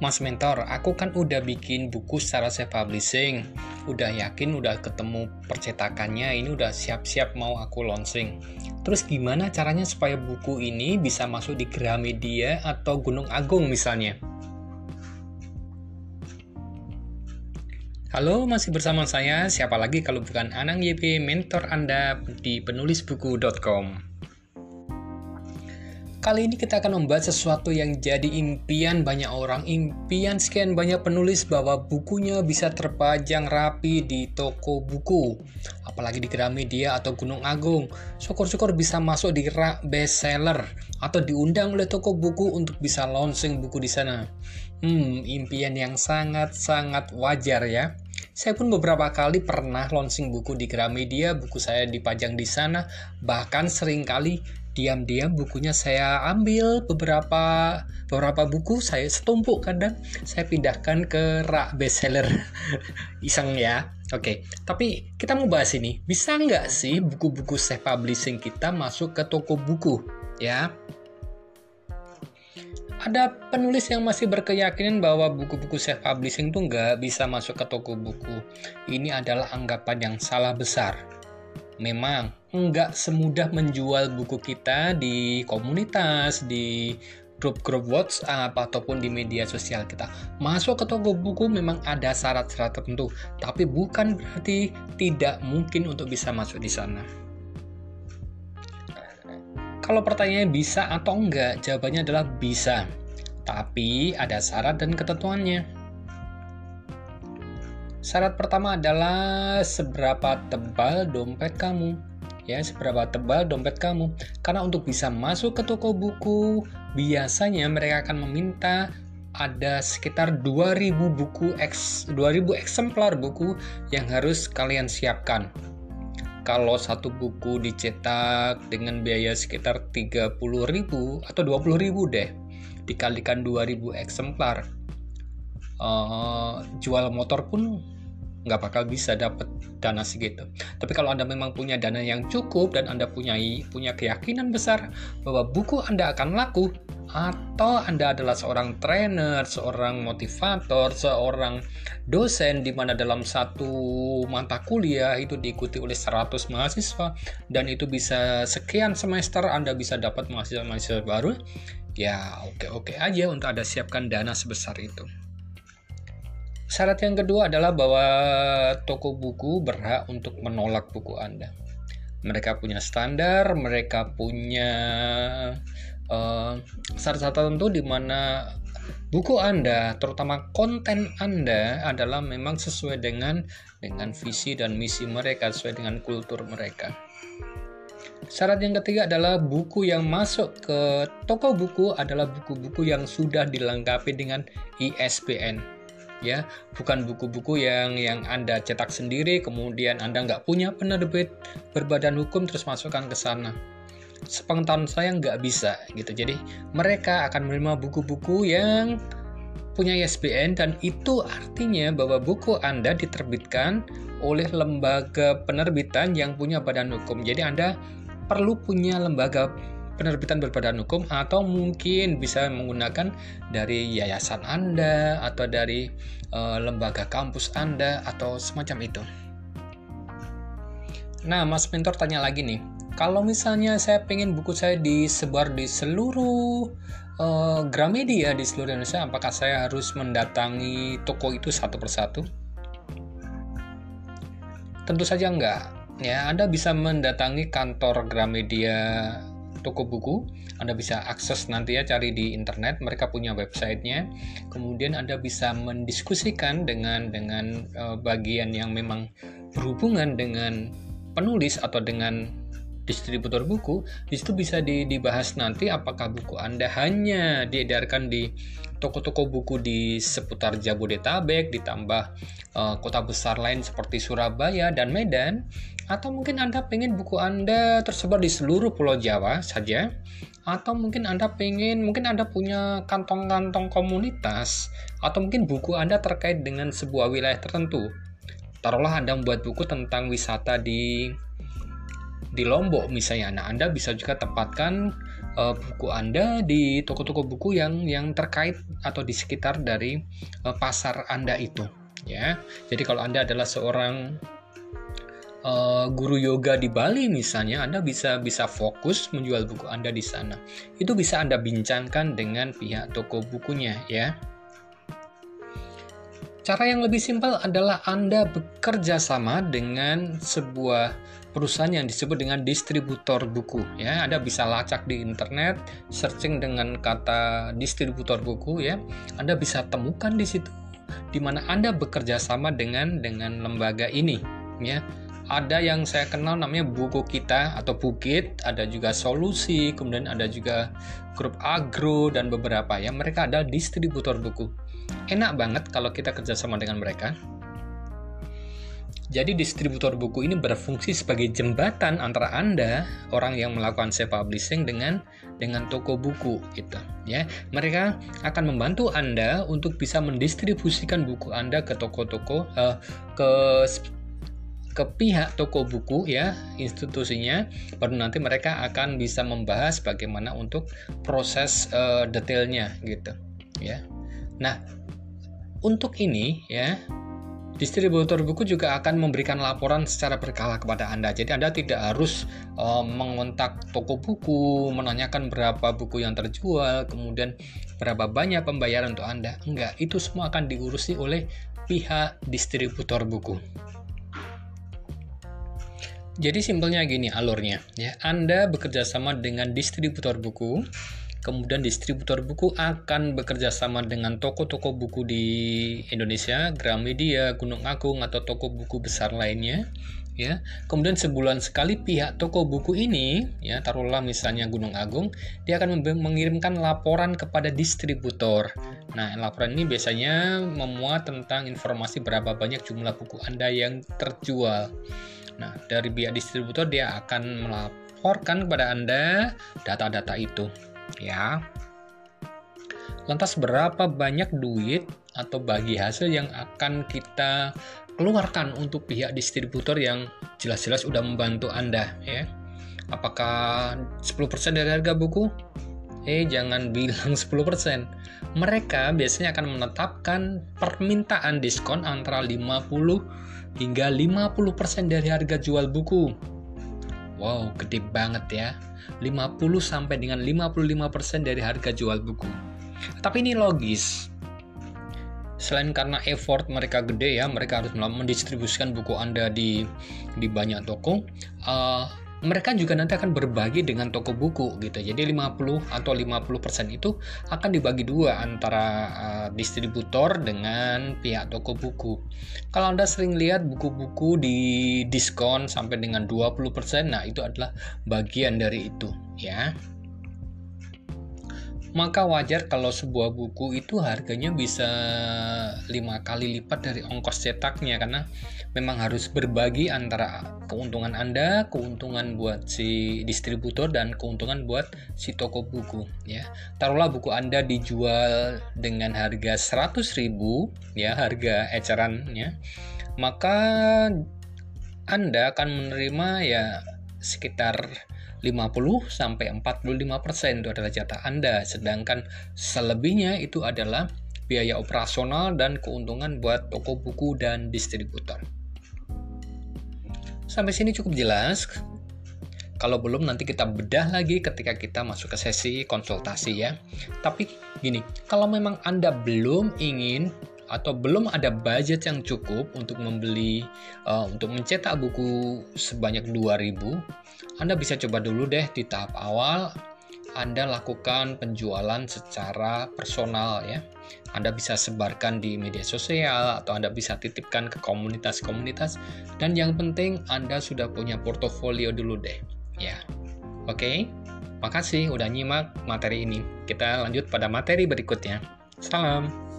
Mas Mentor, aku kan udah bikin buku secara self-publishing. Udah yakin, udah ketemu percetakannya, ini udah siap-siap mau aku launching. Terus gimana caranya supaya buku ini bisa masuk di Gramedia atau Gunung Agung misalnya? Halo, masih bersama saya. Siapa lagi kalau bukan Anang YP, mentor Anda di penulisbuku.com. Kali ini kita akan membahas sesuatu yang jadi impian banyak orang, impian sekian banyak penulis bahwa bukunya bisa terpajang rapi di toko buku, apalagi di Gramedia atau Gunung Agung. Syukur-syukur bisa masuk di rak bestseller atau diundang oleh toko buku untuk bisa launching buku di sana. Hmm, impian yang sangat-sangat wajar ya. Saya pun beberapa kali pernah launching buku di Gramedia, buku saya dipajang di sana, bahkan sering kali diam-diam bukunya saya ambil. Beberapa beberapa buku saya setumpuk kadang. Saya pindahkan ke rak bestseller iseng ya. Oke okay. tapi kita mau bahas ini. Bisa nggak sih buku-buku self publishing kita masuk ke toko buku ya? Ada penulis yang masih berkeyakinan bahwa buku-buku self publishing tuh nggak bisa masuk ke toko buku. Ini adalah anggapan yang salah besar memang nggak semudah menjual buku kita di komunitas, di grup-grup WhatsApp ataupun di media sosial kita. Masuk ke toko buku memang ada syarat-syarat tertentu, tapi bukan berarti tidak mungkin untuk bisa masuk di sana. Kalau pertanyaannya bisa atau enggak, jawabannya adalah bisa. Tapi ada syarat dan ketentuannya. Syarat pertama adalah seberapa tebal dompet kamu. Ya, seberapa tebal dompet kamu. Karena untuk bisa masuk ke toko buku, biasanya mereka akan meminta ada sekitar 2000 buku eks 2000 eksemplar buku yang harus kalian siapkan. Kalau satu buku dicetak dengan biaya sekitar 30.000 atau 20.000 deh, dikalikan 2000 eksemplar uh, jual motor pun nggak bakal bisa dapat dana segitu. Tapi kalau Anda memang punya dana yang cukup dan Anda punya punya keyakinan besar bahwa buku Anda akan laku atau Anda adalah seorang trainer, seorang motivator, seorang dosen di mana dalam satu mata kuliah itu diikuti oleh 100 mahasiswa dan itu bisa sekian semester Anda bisa dapat mahasiswa-mahasiswa baru, ya oke-oke aja untuk Anda siapkan dana sebesar itu. Syarat yang kedua adalah bahwa toko buku berhak untuk menolak buku Anda. Mereka punya standar, mereka punya uh, syarat-syarat tertentu di mana buku Anda, terutama konten Anda adalah memang sesuai dengan dengan visi dan misi mereka, sesuai dengan kultur mereka. Syarat yang ketiga adalah buku yang masuk ke toko buku adalah buku-buku yang sudah dilengkapi dengan ISBN ya. Bukan buku-buku yang yang anda cetak sendiri kemudian anda nggak punya penerbit berbadan hukum terus masukkan ke sana. Sepengetahuan saya nggak bisa gitu. Jadi mereka akan menerima buku-buku yang punya ISBN dan itu artinya bahwa buku anda diterbitkan oleh lembaga penerbitan yang punya badan hukum. Jadi anda perlu punya lembaga penerbitan berbadan hukum atau mungkin bisa menggunakan dari yayasan Anda atau dari uh, lembaga kampus Anda atau semacam itu. Nah, Mas Mentor tanya lagi nih, kalau misalnya saya pengen buku saya disebar di seluruh uh, Gramedia di seluruh Indonesia, apakah saya harus mendatangi toko itu satu persatu? Tentu saja enggak. Ya, Anda bisa mendatangi kantor Gramedia toko buku. Anda bisa akses nanti ya cari di internet, mereka punya websitenya. Kemudian Anda bisa mendiskusikan dengan dengan uh, bagian yang memang berhubungan dengan penulis atau dengan distributor buku. Di situ bisa dibahas nanti apakah buku Anda hanya diedarkan di toko-toko buku di seputar Jabodetabek ditambah uh, kota besar lain seperti Surabaya dan Medan atau mungkin Anda pengen buku Anda tersebar di seluruh pulau Jawa saja atau mungkin Anda pengen mungkin Anda punya kantong-kantong komunitas atau mungkin buku Anda terkait dengan sebuah wilayah tertentu taruhlah Anda membuat buku tentang wisata di di Lombok misalnya. Nah, Anda bisa juga tempatkan uh, buku Anda di toko-toko buku yang yang terkait atau di sekitar dari uh, pasar Anda itu, ya. Jadi kalau Anda adalah seorang uh, guru yoga di Bali misalnya, Anda bisa bisa fokus menjual buku Anda di sana. Itu bisa Anda bincangkan dengan pihak toko bukunya, ya. Cara yang lebih simpel adalah Anda bekerja sama dengan sebuah perusahaan yang disebut dengan distributor buku ya Anda bisa lacak di internet searching dengan kata distributor buku ya Anda bisa temukan di situ di mana Anda bekerja sama dengan dengan lembaga ini ya ada yang saya kenal namanya buku kita atau bukit ada juga solusi kemudian ada juga grup agro dan beberapa ya. Mereka ada distributor buku. Enak banget kalau kita kerjasama dengan mereka. Jadi distributor buku ini berfungsi sebagai jembatan antara Anda, orang yang melakukan self publishing dengan dengan toko buku gitu ya. Mereka akan membantu Anda untuk bisa mendistribusikan buku Anda ke toko-toko uh, ke ke pihak toko buku ya institusinya baru nanti mereka akan bisa membahas bagaimana untuk proses uh, detailnya gitu ya. Nah, untuk ini ya Distributor buku juga akan memberikan laporan secara berkala kepada Anda. Jadi Anda tidak harus uh, mengontak toko buku, menanyakan berapa buku yang terjual, kemudian berapa banyak pembayaran untuk Anda. Enggak, itu semua akan diurusi oleh pihak distributor buku. Jadi simpelnya gini alurnya ya. Anda bekerja sama dengan distributor buku Kemudian distributor buku akan bekerja sama dengan toko-toko buku di Indonesia, Gramedia, Gunung Agung atau toko buku besar lainnya ya. Kemudian sebulan sekali pihak toko buku ini ya taruhlah misalnya Gunung Agung, dia akan mengirimkan laporan kepada distributor. Nah, laporan ini biasanya memuat tentang informasi berapa banyak jumlah buku Anda yang terjual. Nah, dari pihak distributor dia akan melaporkan kepada Anda data-data itu ya. Lantas berapa banyak duit atau bagi hasil yang akan kita keluarkan untuk pihak distributor yang jelas-jelas sudah membantu Anda ya. Apakah 10% dari harga buku? Eh, jangan bilang 10%. Mereka biasanya akan menetapkan permintaan diskon antara 50 hingga 50% dari harga jual buku. Wow, gede banget ya. 50 sampai dengan 55% dari harga jual buku. Tapi ini logis. Selain karena effort mereka gede ya, mereka harus mendistribusikan buku Anda di di banyak toko. Uh, mereka juga nanti akan berbagi dengan toko buku gitu. Jadi 50 atau 50% itu akan dibagi dua antara uh, distributor dengan pihak toko buku. Kalau Anda sering lihat buku-buku di diskon sampai dengan 20%, nah itu adalah bagian dari itu ya maka wajar kalau sebuah buku itu harganya bisa lima kali lipat dari ongkos cetaknya karena memang harus berbagi antara keuntungan Anda, keuntungan buat si distributor dan keuntungan buat si toko buku ya. Taruhlah buku Anda dijual dengan harga 100.000 ya, harga ecerannya. Maka Anda akan menerima ya sekitar 50 sampai 45% itu adalah jatah Anda, sedangkan selebihnya itu adalah biaya operasional dan keuntungan buat toko buku dan distributor. Sampai sini cukup jelas. Kalau belum nanti kita bedah lagi ketika kita masuk ke sesi konsultasi ya. Tapi gini, kalau memang Anda belum ingin atau belum ada budget yang cukup untuk membeli uh, untuk mencetak buku sebanyak 2000 Anda bisa coba dulu deh di tahap awal. Anda lakukan penjualan secara personal ya. Anda bisa sebarkan di media sosial atau Anda bisa titipkan ke komunitas-komunitas. Dan yang penting Anda sudah punya portofolio dulu deh ya. Oke makasih udah nyimak materi ini. Kita lanjut pada materi berikutnya. Salam